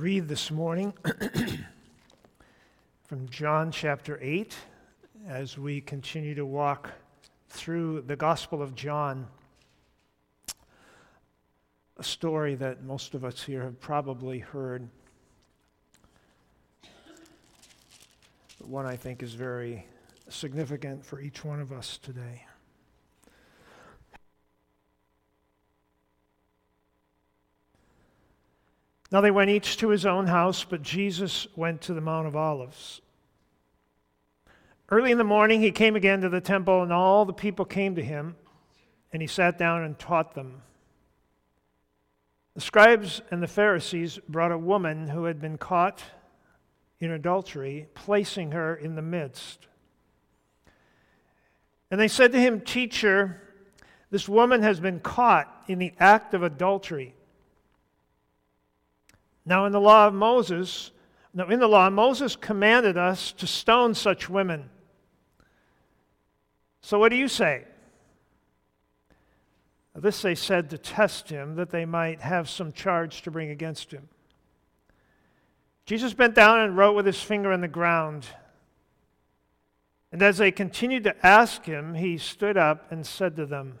read this morning from John chapter 8 as we continue to walk through the Gospel of John, a story that most of us here have probably heard, but one I think is very significant for each one of us today. Now they went each to his own house, but Jesus went to the Mount of Olives. Early in the morning, he came again to the temple, and all the people came to him, and he sat down and taught them. The scribes and the Pharisees brought a woman who had been caught in adultery, placing her in the midst. And they said to him, Teacher, this woman has been caught in the act of adultery. Now, in the law of Moses, now in the law, Moses commanded us to stone such women. So, what do you say? This they said to test him, that they might have some charge to bring against him. Jesus bent down and wrote with his finger on the ground. And as they continued to ask him, he stood up and said to them,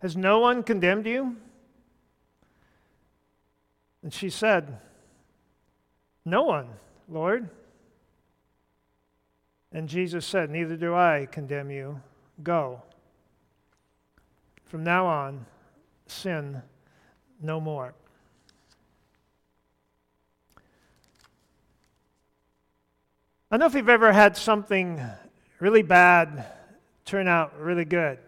Has no one condemned you? And she said, No one, Lord. And Jesus said, Neither do I condemn you. Go. From now on, sin no more. I don't know if you've ever had something really bad turn out really good.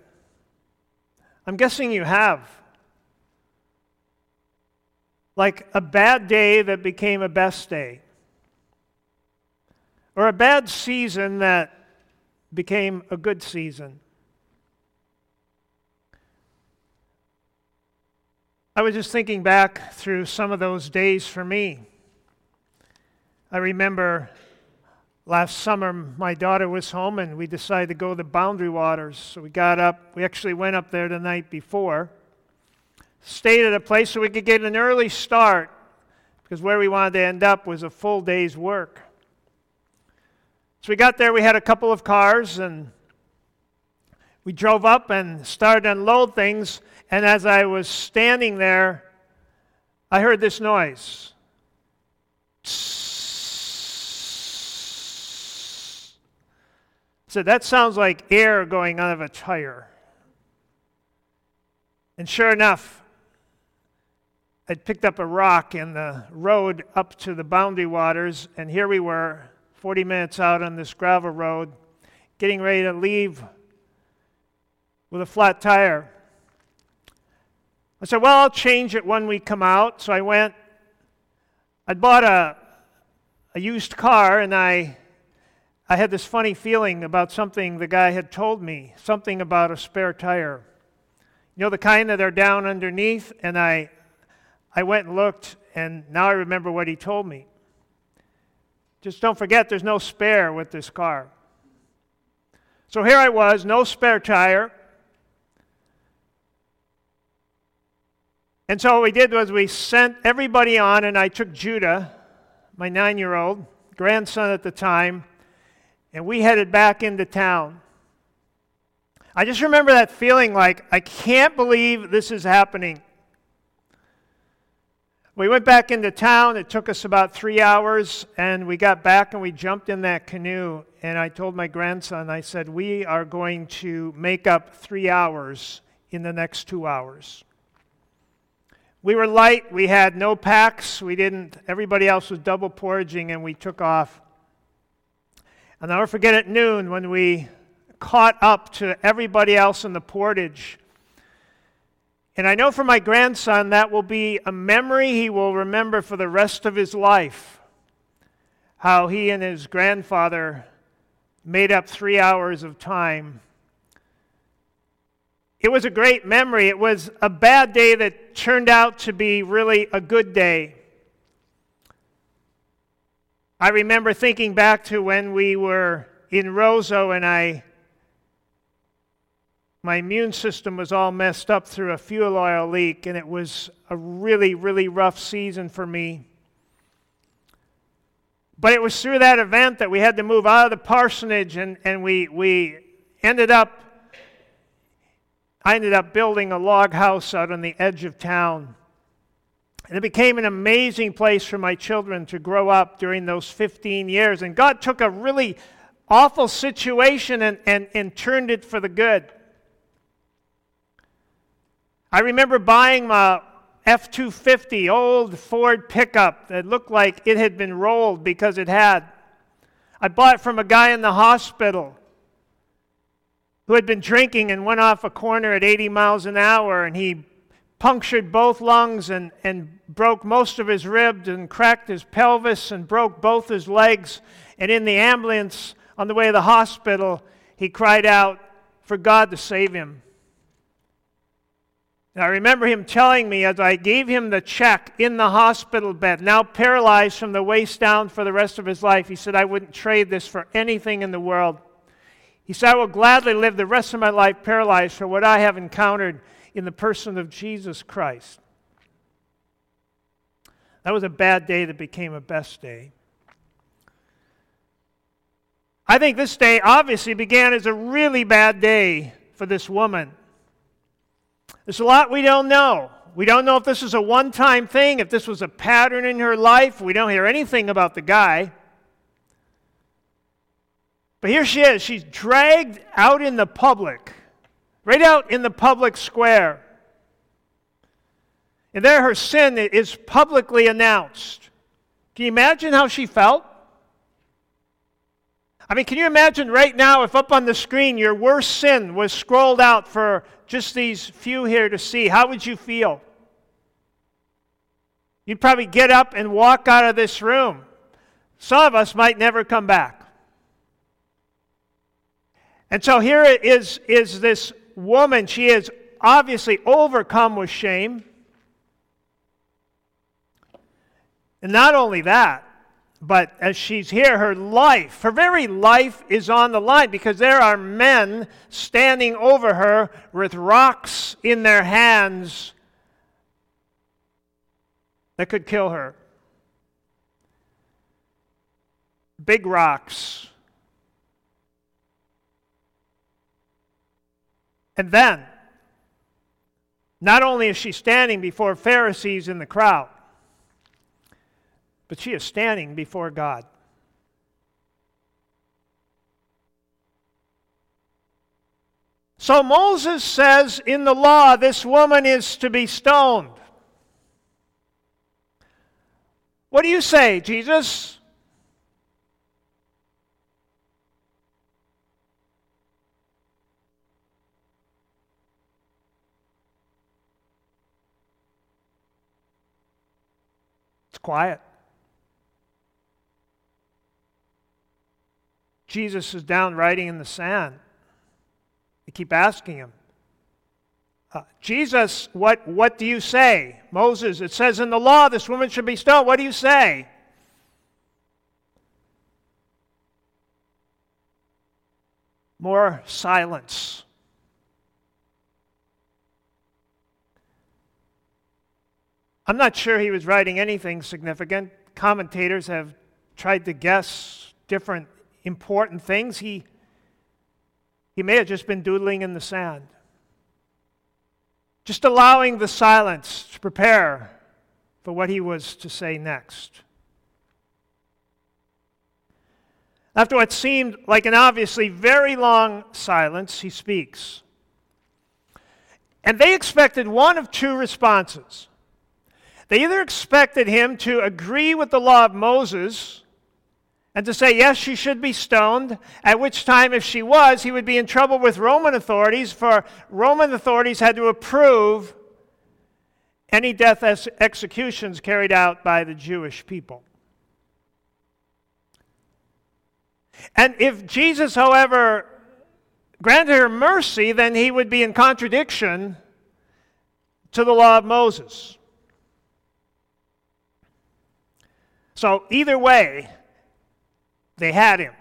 I'm guessing you have. Like a bad day that became a best day, or a bad season that became a good season. I was just thinking back through some of those days for me. I remember Last summer, my daughter was home and we decided to go to the Boundary Waters. So we got up. We actually went up there the night before. Stayed at a place so we could get an early start because where we wanted to end up was a full day's work. So we got there, we had a couple of cars and we drove up and started to unload things. And as I was standing there, I heard this noise. Said, That sounds like air going out of a tire. And sure enough, I'd picked up a rock in the road up to the boundary waters, and here we were, 40 minutes out on this gravel road, getting ready to leave with a flat tire. I said, Well, I'll change it when we come out. So I went. I'd bought a, a used car, and I I had this funny feeling about something the guy had told me, something about a spare tire. You know, the kind that are down underneath, and I, I went and looked, and now I remember what he told me. Just don't forget there's no spare with this car. So here I was, no spare tire. And so what we did was we sent everybody on, and I took Judah, my nine year old grandson at the time, and we headed back into town. I just remember that feeling like, I can't believe this is happening. We went back into town. It took us about three hours, and we got back and we jumped in that canoe. And I told my grandson, I said, We are going to make up three hours in the next two hours. We were light. We had no packs. We didn't, everybody else was double portaging, and we took off. I'll never forget at noon when we caught up to everybody else in the portage. And I know for my grandson, that will be a memory he will remember for the rest of his life. How he and his grandfather made up three hours of time. It was a great memory. It was a bad day that turned out to be really a good day. I remember thinking back to when we were in Roseau and I my immune system was all messed up through a fuel oil leak, and it was a really, really rough season for me. But it was through that event that we had to move out of the parsonage, and, and we, we ended up, I ended up building a log house out on the edge of town. And it became an amazing place for my children to grow up during those 15 years. And God took a really awful situation and, and, and turned it for the good. I remember buying my F 250 old Ford pickup that looked like it had been rolled because it had. I bought it from a guy in the hospital who had been drinking and went off a corner at 80 miles an hour and he punctured both lungs and, and broke most of his ribs and cracked his pelvis and broke both his legs. And in the ambulance on the way to the hospital, he cried out for God to save him. And I remember him telling me as I gave him the check in the hospital bed, now paralyzed from the waist down for the rest of his life, he said, I wouldn't trade this for anything in the world. He said, I will gladly live the rest of my life paralyzed for what I have encountered in the person of Jesus Christ. That was a bad day that became a best day. I think this day obviously began as a really bad day for this woman. There's a lot we don't know. We don't know if this is a one time thing, if this was a pattern in her life. We don't hear anything about the guy. But here she is. She's dragged out in the public, right out in the public square. And there her sin is publicly announced. Can you imagine how she felt? I mean, can you imagine right now if up on the screen your worst sin was scrolled out for just these few here to see? How would you feel? You'd probably get up and walk out of this room. Some of us might never come back. And so here is, is this woman. She is obviously overcome with shame. And not only that, but as she's here, her life, her very life is on the line because there are men standing over her with rocks in their hands that could kill her. Big rocks. And then, not only is she standing before Pharisees in the crowd, but she is standing before God. So Moses says in the law, this woman is to be stoned. What do you say, Jesus? Quiet. Jesus is down writing in the sand. They keep asking him, uh, Jesus, what, what do you say? Moses, it says in the law this woman should be stoned. What do you say? More silence. I'm not sure he was writing anything significant. Commentators have tried to guess different important things, he, he may have just been doodling in the sand. Just allowing the silence to prepare for what he was to say next. After what seemed like an obviously very long silence, he speaks. And they expected one of two responses. They either expected him to agree with the law of Moses and to say, yes, she should be stoned, at which time, if she was, he would be in trouble with Roman authorities, for Roman authorities had to approve any death executions carried out by the Jewish people. And if Jesus, however, granted her mercy, then he would be in contradiction to the law of Moses. So, either way, they had him.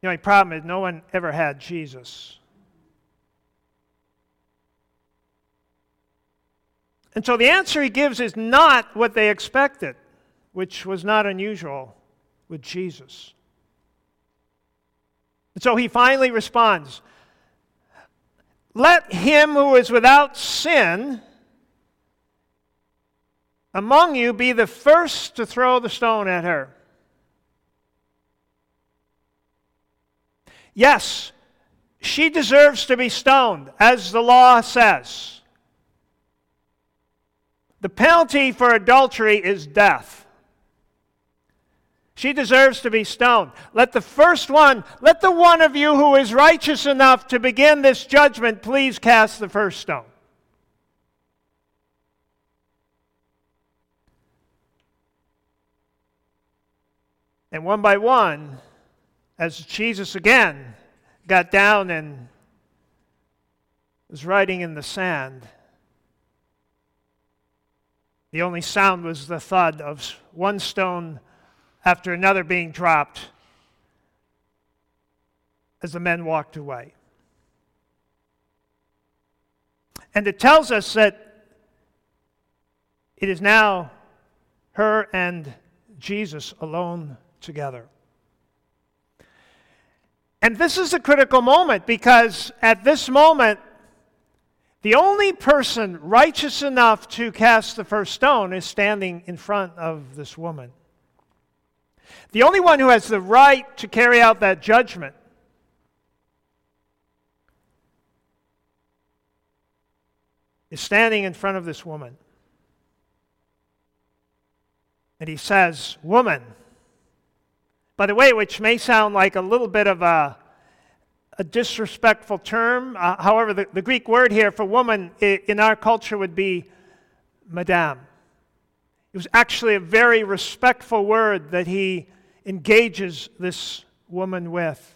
The only problem is no one ever had Jesus. And so the answer he gives is not what they expected, which was not unusual with Jesus. And so he finally responds Let him who is without sin among you be the first to throw the stone at her. Yes, she deserves to be stoned, as the law says. The penalty for adultery is death. She deserves to be stoned. Let the first one, let the one of you who is righteous enough to begin this judgment, please cast the first stone. And one by one, as Jesus again got down and was writing in the sand, the only sound was the thud of one stone after another being dropped as the men walked away. And it tells us that it is now her and Jesus alone together. And this is a critical moment because at this moment, the only person righteous enough to cast the first stone is standing in front of this woman. The only one who has the right to carry out that judgment is standing in front of this woman. And he says, Woman, by the way, which may sound like a little bit of a a disrespectful term. Uh, however, the, the, Greek word here for woman in our culture would be madame. It was actually a very respectful word that he engages this woman with.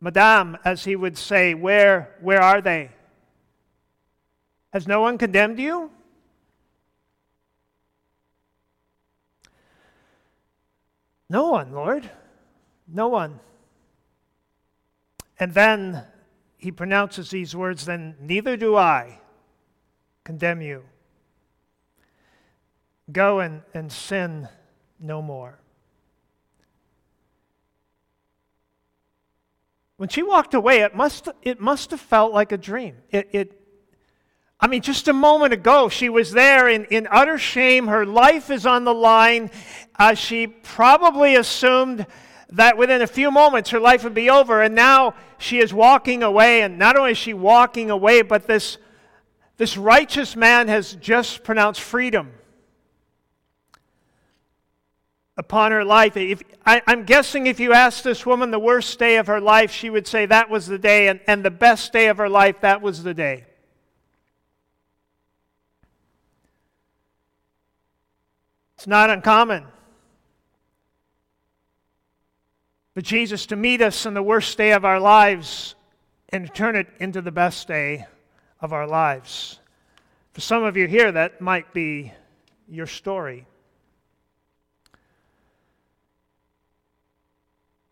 Madame, as he would say, where, where are they? Has no one condemned you? No one, Lord. No one. And then he pronounces these words then, neither do I condemn you. Go and, and sin no more. When she walked away, it must, it must have felt like a dream. It, it, I mean, just a moment ago, she was there in, in utter shame. Her life is on the line. Uh, she probably assumed that within a few moments her life would be over. And now she is walking away. And not only is she walking away, but this, this righteous man has just pronounced freedom upon her life. If, I, am guessing if you asked this woman the worst day of her life, she would say that was the day. And, and the best day of her life, that was the day. It's not uncommon for Jesus to meet us in the worst day of our lives and turn it into the best day of our lives. For some of you here, that might be your story.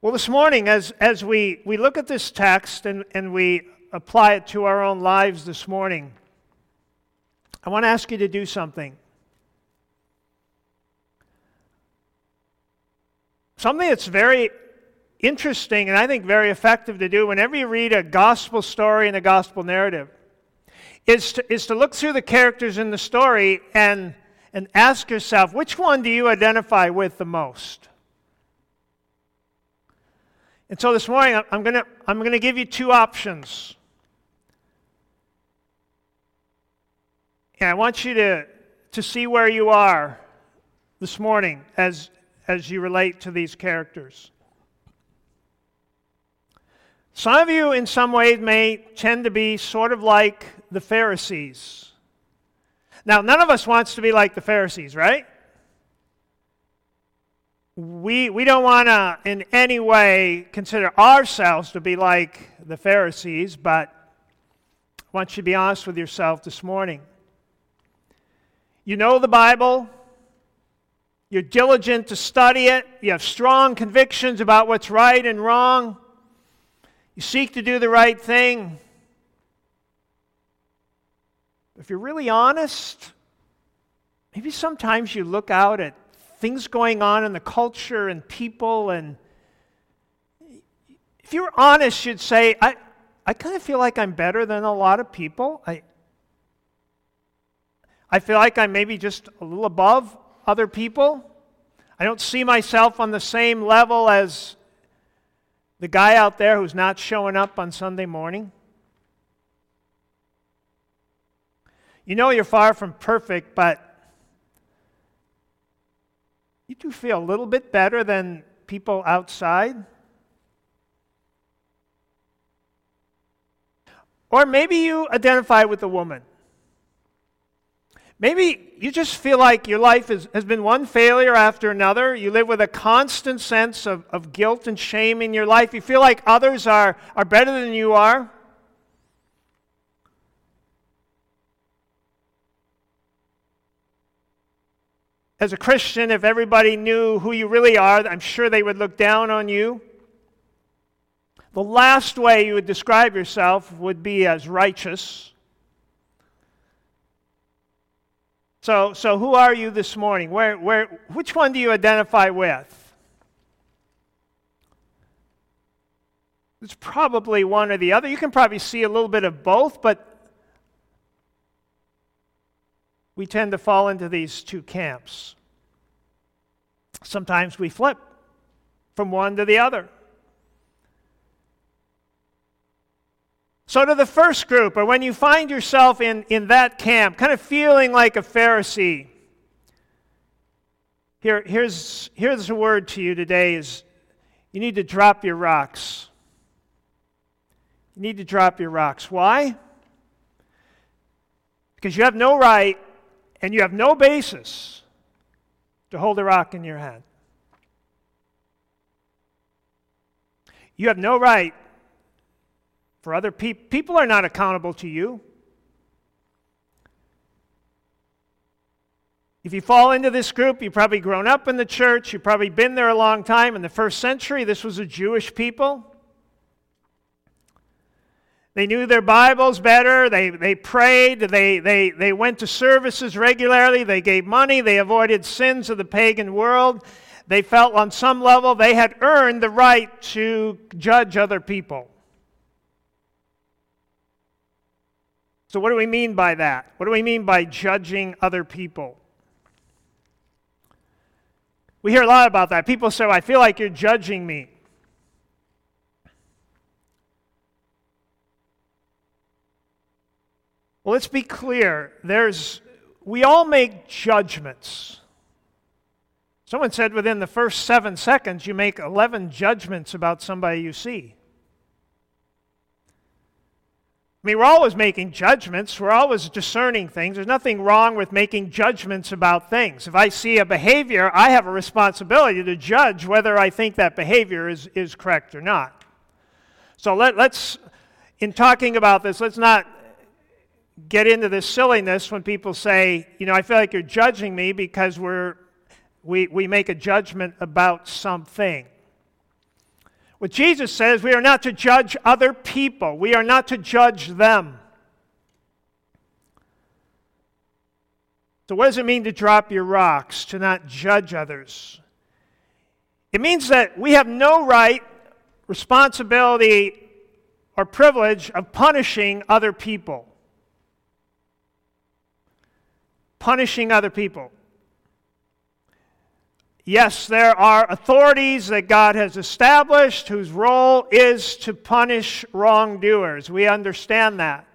Well, this morning, as, as we, we look at this text and, and we apply it to our own lives this morning, I want to ask you to do something. Something that's very interesting and I think very effective to do whenever you read a gospel story and a gospel narrative is to, is to look through the characters in the story and, and ask yourself, which one do you identify with the most? And so this morning, I'm going to I'm going to give you two options. And I want you to, to see where you are this morning as, as you relate to these characters. Some of you, in some ways, may tend to be sort of like the Pharisees. Now, none of us wants to be like the Pharisees, right? We, we don't want to in any way consider ourselves to be like the Pharisees, but I want you to be honest with yourself this morning. You know the Bible, you're diligent to study it, you have strong convictions about what's right and wrong, you seek to do the right thing. If you're really honest, maybe sometimes you look out at things going on in the culture and people, and if you're honest, you'd say, I, I kind of feel like I'm better than a lot of people. I, I feel like I'm maybe just a little above other people. I don't see myself on the same level as the guy out there who's not showing up on Sunday morning. You know you're far from perfect, but you do feel a little bit better than people outside. Or maybe you identify with a woman. Maybe you just feel like your life is, has been one failure after another. You live with a constant sense of, of guilt and shame in your life. You feel like others are, are better than you are. As a Christian, if everybody knew who you really are, I'm sure they would look down on you. The last way you would describe yourself would be as righteous. So, so who are you this morning? Where, where, which one do you identify with? It's probably one or the other. You can probably see a little bit of both, but we tend to fall into these two camps. Sometimes we flip from one to the other. So, to the first group, or when you find yourself in, in that camp, kind of feeling like a Pharisee, here, here's, here's a word to you today is you need to drop your rocks. You need to drop your rocks. Why? Because you have no right and you have no basis to hold a rock in your hand. You have no right for other people. People are not accountable to you. If you fall into this group, you've probably grown up in the church, you've probably been there a long time. In the first century, this was a Jewish people. They knew their Bibles better. They, they prayed. They, they, they went to services regularly. They gave money. They avoided sins of the pagan world. They felt on some level they had earned the right to judge other people. So, what do we mean by that? What do we mean by judging other people? We hear a lot about that. People say, oh, I feel like you're judging me. Well, let's be clear. There's, we all make judgments. Someone said within the first seven seconds, you make 11 judgments about somebody you see. I mean, we're always making judgments. We're always discerning things. There's nothing wrong with making judgments about things. If I see a behavior, I have a responsibility to judge whether I think that behavior is, is correct or not. So let, let's, in talking about this, let's not get into this silliness when people say, you know, I feel like you're judging me because we're, we, we make a judgment about something. What Jesus says, we are not to judge other people, we are not to judge them. So, what does it mean to drop your rocks, to not judge others? It means that we have no right, responsibility, or privilege of punishing other people. Punishing other people. Yes, there are authorities that God has established whose role is to punish wrongdoers. We understand that.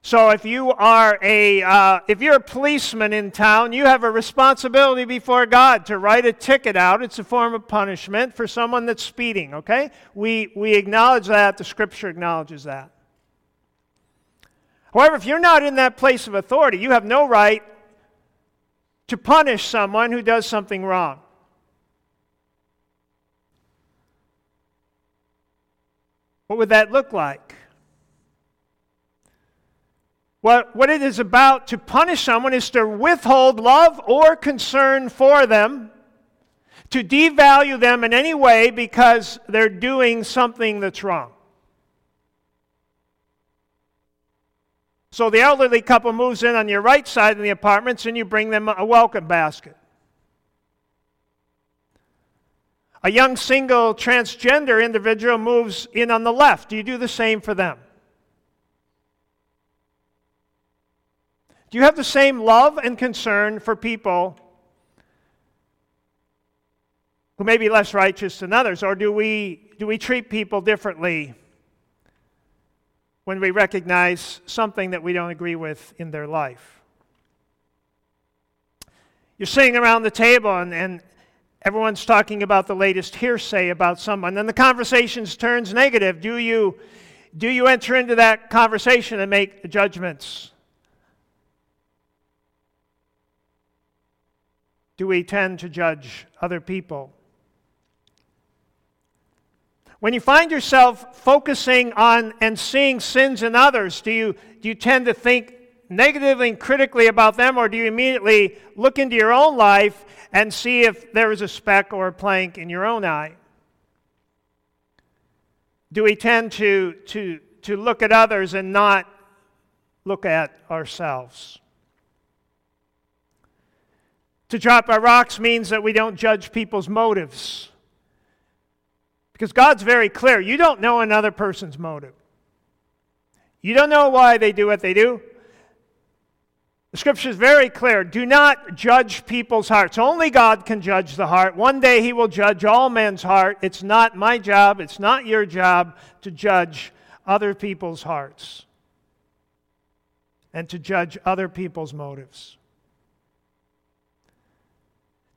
So if you are a uh, if you're a policeman in town, you have a responsibility before God to write a ticket out. It's a form of punishment for someone that's speeding. Okay, we we acknowledge that. The Scripture acknowledges that. However, if you're not in that place of authority, you have no right to punish someone who does something wrong. What would that look like? What, what it is about to punish someone is to withhold love or concern for them, to devalue them in any way because they're doing something that's wrong. So the elderly couple moves in on your right side of the apartments and you bring them a welcome basket. A young single transgender individual moves in on the left. Do you do the same for them? Do you have the same love and concern for people who may be less righteous than others? Or do we, do we treat people differently when we recognize something that we don't agree with in their life? You're sitting around the table and, and everyone's talking about the latest hearsay about someone, and the conversation turns negative. Do you, do you enter into that conversation and make judgments? do we tend to judge other people? When you find yourself focusing on and seeing sins in others, do you, do you tend to think negatively and critically about them, or do you immediately look into your own life and see if there is a speck or a plank in your own eye? Do we tend to, to, to look at others and not look at ourselves? To drop our rocks means that we don't judge people's motives. Because God's very clear. You don't know another person's motive. You don't know why they do what they do. The scripture is very clear. Do not judge people's hearts. Only God can judge the heart. One day He will judge all men's heart. It's not my job, it's not your job to judge other people's hearts and to judge other people's motives.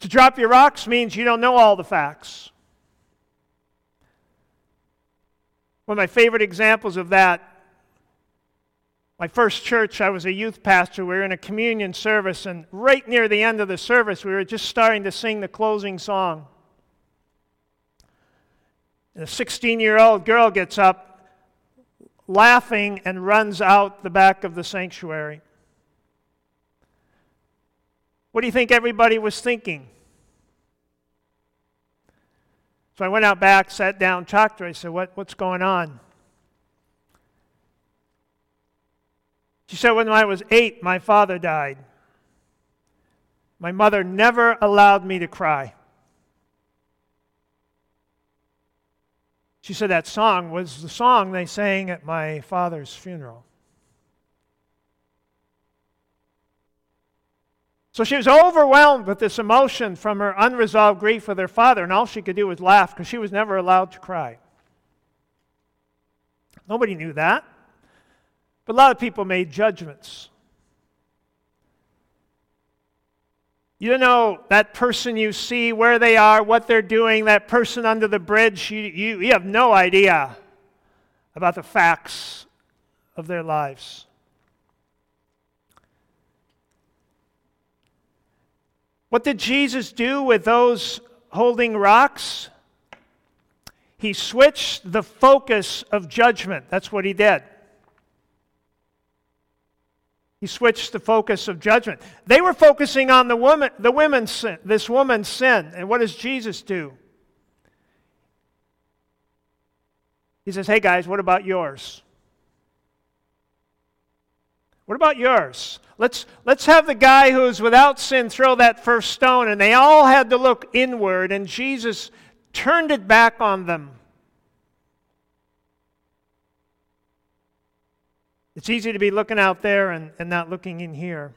To drop your rocks means you don't know all the facts. One of my favorite examples of that, my first church, I was a youth pastor. We were in a communion service, and right near the end of the service, we were just starting to sing the closing song. And a 16 year old girl gets up, laughing, and runs out the back of the sanctuary. What do you think everybody was thinking? So I went out back, sat down, talked to her. I said, what, What's going on? She said, When I was eight, my father died. My mother never allowed me to cry. She said that song was the song they sang at my father's funeral. So she was overwhelmed with this emotion from her unresolved grief with her father, and all she could do was laugh because she was never allowed to cry. Nobody knew that. But a lot of people made judgments. You don't know that person you see, where they are, what they're doing, that person under the bridge. You, you, you have no idea about the facts of their lives. What did Jesus do with those holding rocks? He switched the focus of judgment. That's what he did. He switched the focus of judgment. They were focusing on the woman, the woman's sin, this woman's sin. And what does Jesus do? He says, Hey guys, what about yours? What about yours? Let's, let's have the guy who's without sin throw that first stone. And they all had to look inward, and Jesus turned it back on them. It's easy to be looking out there and, and not looking in here.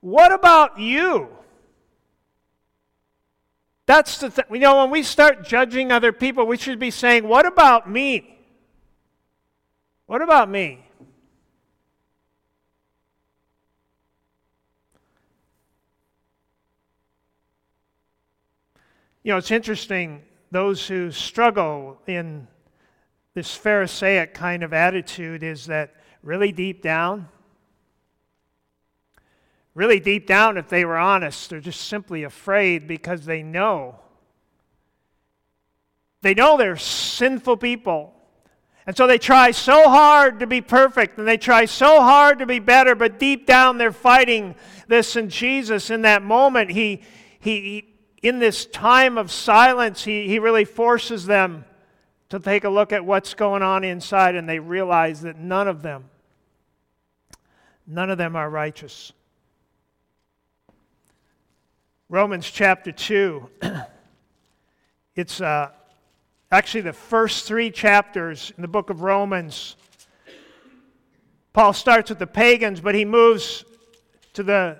What about you? That's the thing. You know, when we start judging other people, we should be saying, What about me? What about me? You know, it's interesting, those who struggle in this Pharisaic kind of attitude is that really deep down, really deep down, if they were honest, they're just simply afraid because they know. They know they're sinful people. And so they try so hard to be perfect and they try so hard to be better, but deep down they're fighting this. And Jesus, in that moment, he, he, in this time of silence, he, he really forces them to take a look at what's going on inside, and they realize that none of them, none of them are righteous. Romans chapter 2, it's uh, actually the first three chapters in the book of Romans. Paul starts with the pagans, but he moves to the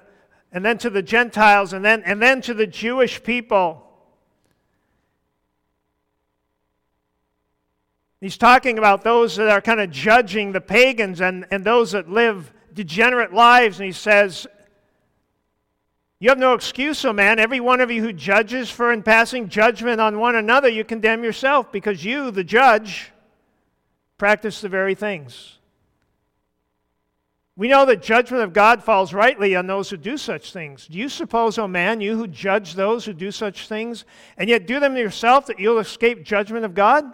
and then to the Gentiles and then and then to the Jewish people. He's talking about those that are kind of judging the pagans and, and those that live degenerate lives. And he says, You have no excuse, O man. Every one of you who judges for in passing judgment on one another, you condemn yourself because you, the judge, practice the very things. We know that judgment of God falls rightly on those who do such things. Do you suppose, O oh man, you who judge those who do such things, and yet do them yourself, that you'll escape judgment of God?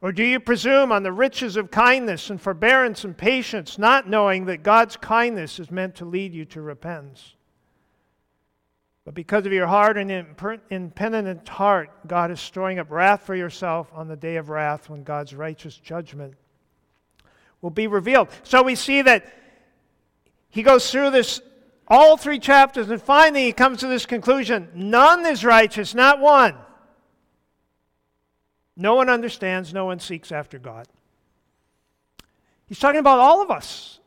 Or do you presume on the riches of kindness and forbearance and patience, not knowing that God's kindness is meant to lead you to repentance? But because of your hard and impenitent heart, God is storing up wrath for yourself on the day of wrath when God's righteous judgment will be revealed. So we see that he goes through this all three chapters, and finally he comes to this conclusion none is righteous, not one. No one understands, no one seeks after God. He's talking about all of us.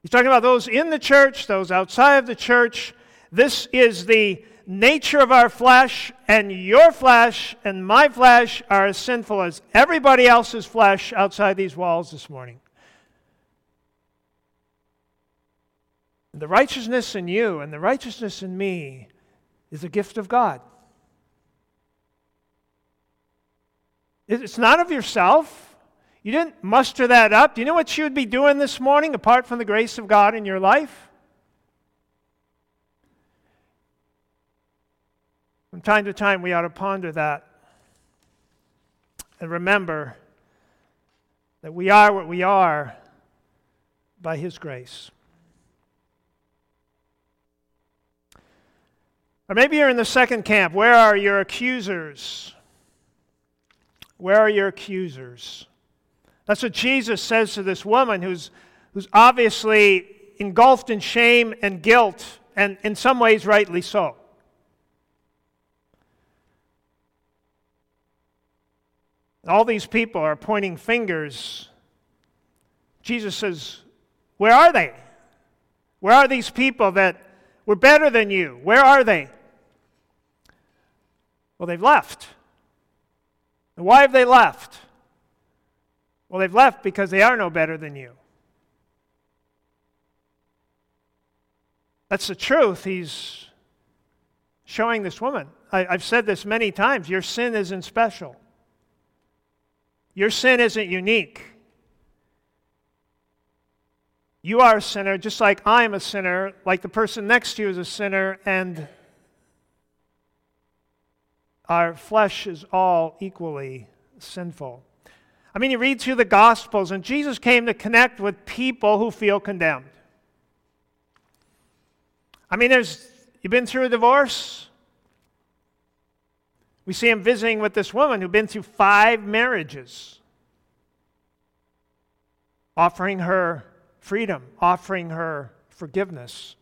He's talking about those in the church, those outside of the church. This is the nature of our flesh, and your flesh and my flesh are as sinful as everybody else's flesh outside these walls this morning. The righteousness in you and the righteousness in me is a gift of God. It's not of yourself. You didn't muster that up. Do you know what you would be doing this morning apart from the grace of God in your life? From time to time, we ought to ponder that and remember that we are what we are by His grace. Or maybe you're in the second camp. Where are your accusers? Where are your accusers? That's what Jesus says to this woman who's, who's obviously engulfed in shame and guilt, and in some ways, rightly so. All these people are pointing fingers. Jesus says, Where are they? Where are these people that were better than you? Where are they? Well, they've left. And why have they left? Well, they've left because they are no better than you. That's the truth he's showing this woman. I, have said this many times your sin isn't special, your sin isn't unique. You are a sinner just like I'm a sinner, like the person next to you is a sinner, and our flesh is all equally sinful. I mean, you read through the Gospels, and Jesus came to connect with people who feel condemned. I mean, there's, you've been through a divorce? We see him visiting with this woman who'd been through five marriages, offering her freedom, offering her forgiveness.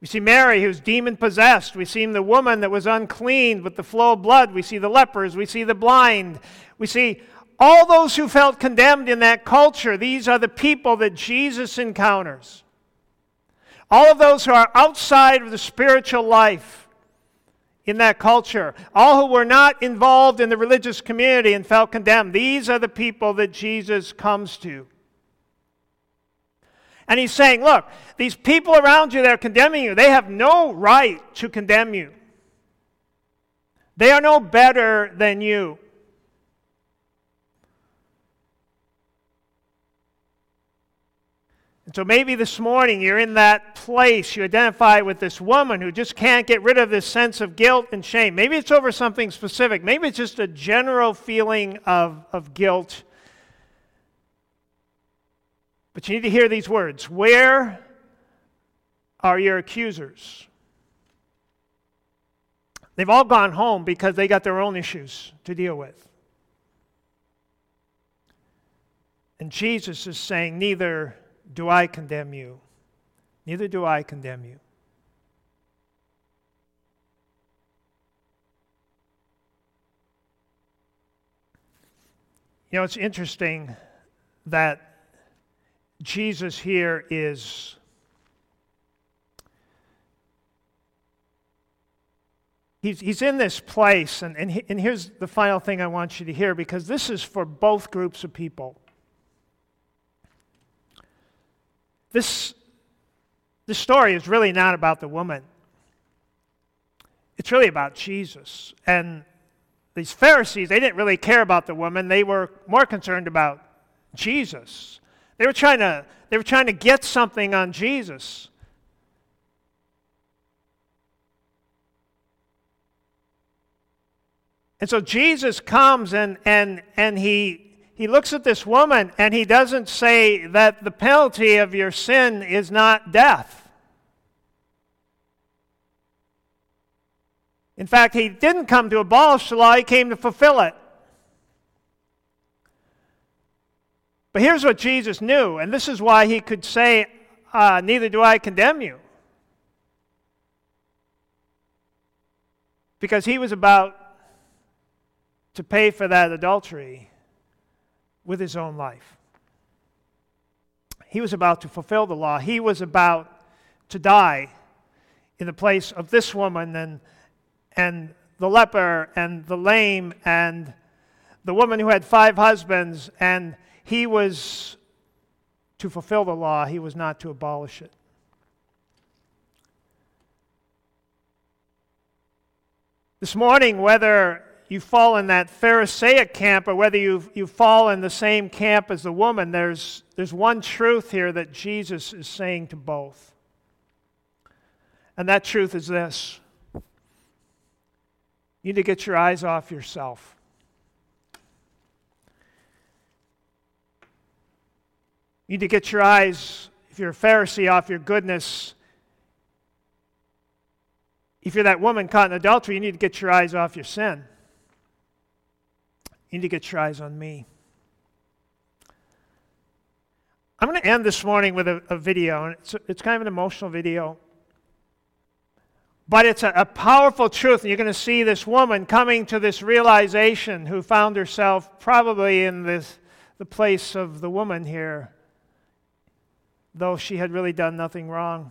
We see Mary, who's demon possessed. We see the woman that was unclean with the flow of blood. We see the lepers. We see the blind. We see all those who felt condemned in that culture. These are the people that Jesus encounters. All of those who are outside of the spiritual life in that culture, all who were not involved in the religious community and felt condemned, these are the people that Jesus comes to. And he's saying, look, these people around you that are condemning you, they have no right to condemn you. They are no better than you. So maybe this morning you're in that place, you identify with this woman who just can't get rid of this sense of guilt and shame. Maybe it's over something specific. Maybe it's just a general feeling of, of guilt. But you need to hear these words Where are your accusers? They've all gone home because they got their own issues to deal with. And Jesus is saying, Neither do I condemn you. Neither do I condemn you. You know, it's interesting that Jesus here is he's, he's in this place, and, and, he, and here's the final thing I want you to hear because this is for both groups of people. This, this story is really not about the woman, it's really about Jesus. And these Pharisees, they didn't really care about the woman, they were more concerned about Jesus. They were trying to, they were trying to get something on Jesus. And so Jesus comes and, and, and he, he looks at this woman and he doesn't say that the penalty of your sin is not death. In fact, he didn't come to abolish the law, he came to fulfill it. But here's what Jesus knew, and this is why he could say, uh, Neither do I condemn you. Because he was about to pay for that adultery with his own life. He was about to fulfill the law. He was about to die in the place of this woman and, and the leper and the lame and the woman who had five husbands, and he was to fulfill the law, he was not to abolish it. This morning, whether you fall in that Pharisaic camp or whether you, you fall in the same camp as the woman, there's, there's one truth here that Jesus is saying to both. And that truth is this you need to get your eyes off yourself. You need to get your eyes, if you're a Pharisee, off your goodness. If you're that woman caught in adultery, you need to get your eyes off your sin. You need to get your eyes on me. I'm going to end this morning with a, a video, and it's, it's kind of an emotional video. But it's a, a powerful truth, and you're going to see this woman coming to this realization who found herself probably in this, the place of the woman here, though she had really done nothing wrong.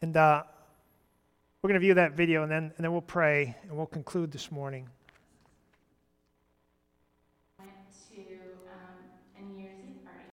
And uh, we're going to view that video, and then, and then we'll pray, and we'll conclude this morning.